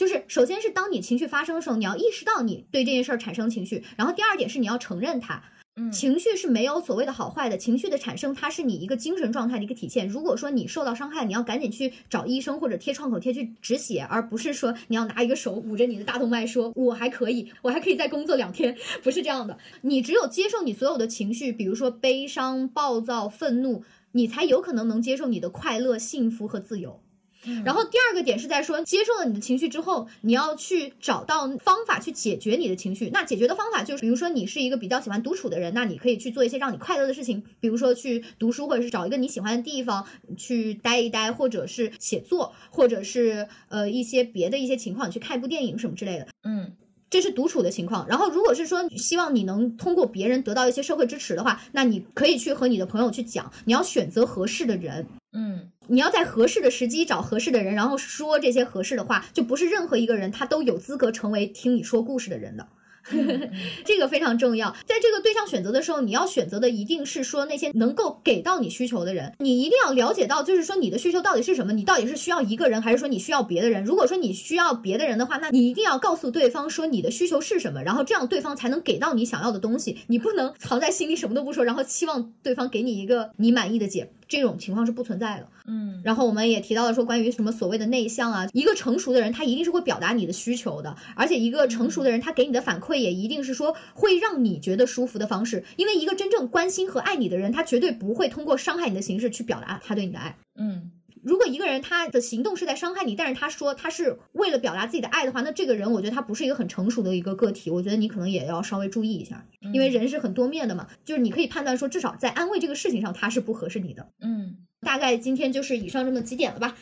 就是首先是当你情绪发生的时候，你要意识到你对这件事儿产生情绪，然后第二点是你要承认它。嗯情绪是没有所谓的好坏的，情绪的产生它是你一个精神状态的一个体现。如果说你受到伤害，你要赶紧去找医生或者贴创口贴去止血，而不是说你要拿一个手捂着你的大动脉说我还可以，我还可以再工作两天，不是这样的。你只有接受你所有的情绪，比如说悲伤、暴躁、愤怒，你才有可能能接受你的快乐、幸福和自由。然后第二个点是在说，接受了你的情绪之后，你要去找到方法去解决你的情绪。那解决的方法就是，比如说你是一个比较喜欢独处的人，那你可以去做一些让你快乐的事情，比如说去读书，或者是找一个你喜欢的地方去待一待，或者是写作，或者是呃一些别的一些情况，你去看一部电影什么之类的。嗯这是独处的情况。然后，如果是说希望你能通过别人得到一些社会支持的话，那你可以去和你的朋友去讲，你要选择合适的人。嗯你要在合适的时机找合适的人，然后说这些合适的话，就不是任何一个人他都有资格成为听你说故事的人的。这个非常重要，在这个对象选择的时候，你要选择的一定是说那些能够给到你需求的人。你一定要了解到，就是说你的需求到底是什么，你到底是需要一个人，还是说你需要别的人？如果说你需要别的人的话，那你一定要告诉对方说你的需求是什么，然后这样对方才能给到你想要的东西。你不能藏在心里什么都不说，然后期望对方给你一个你满意的解，这种情况是不存在的。嗯然后我们也提到了说，关于什么所谓的内向啊，一个成熟的人他一定是会表达你的需求的，而且一个成熟的人他给你的反馈也一定是说会让你觉得舒服的方式，因为一个真正关心和爱你的人，他绝对不会通过伤害你的形式去表达他对你的爱。嗯如果一个人他的行动是在伤害你，但是他说他是为了表达自己的爱的话，那这个人我觉得他不是一个很成熟的一个个体，我觉得你可能也要稍微注意一下，因为人是很多面的嘛，就是你可以判断说，至少在安慰这个事情上他是不合适你的。嗯大概今天就是以上这么几点了吧。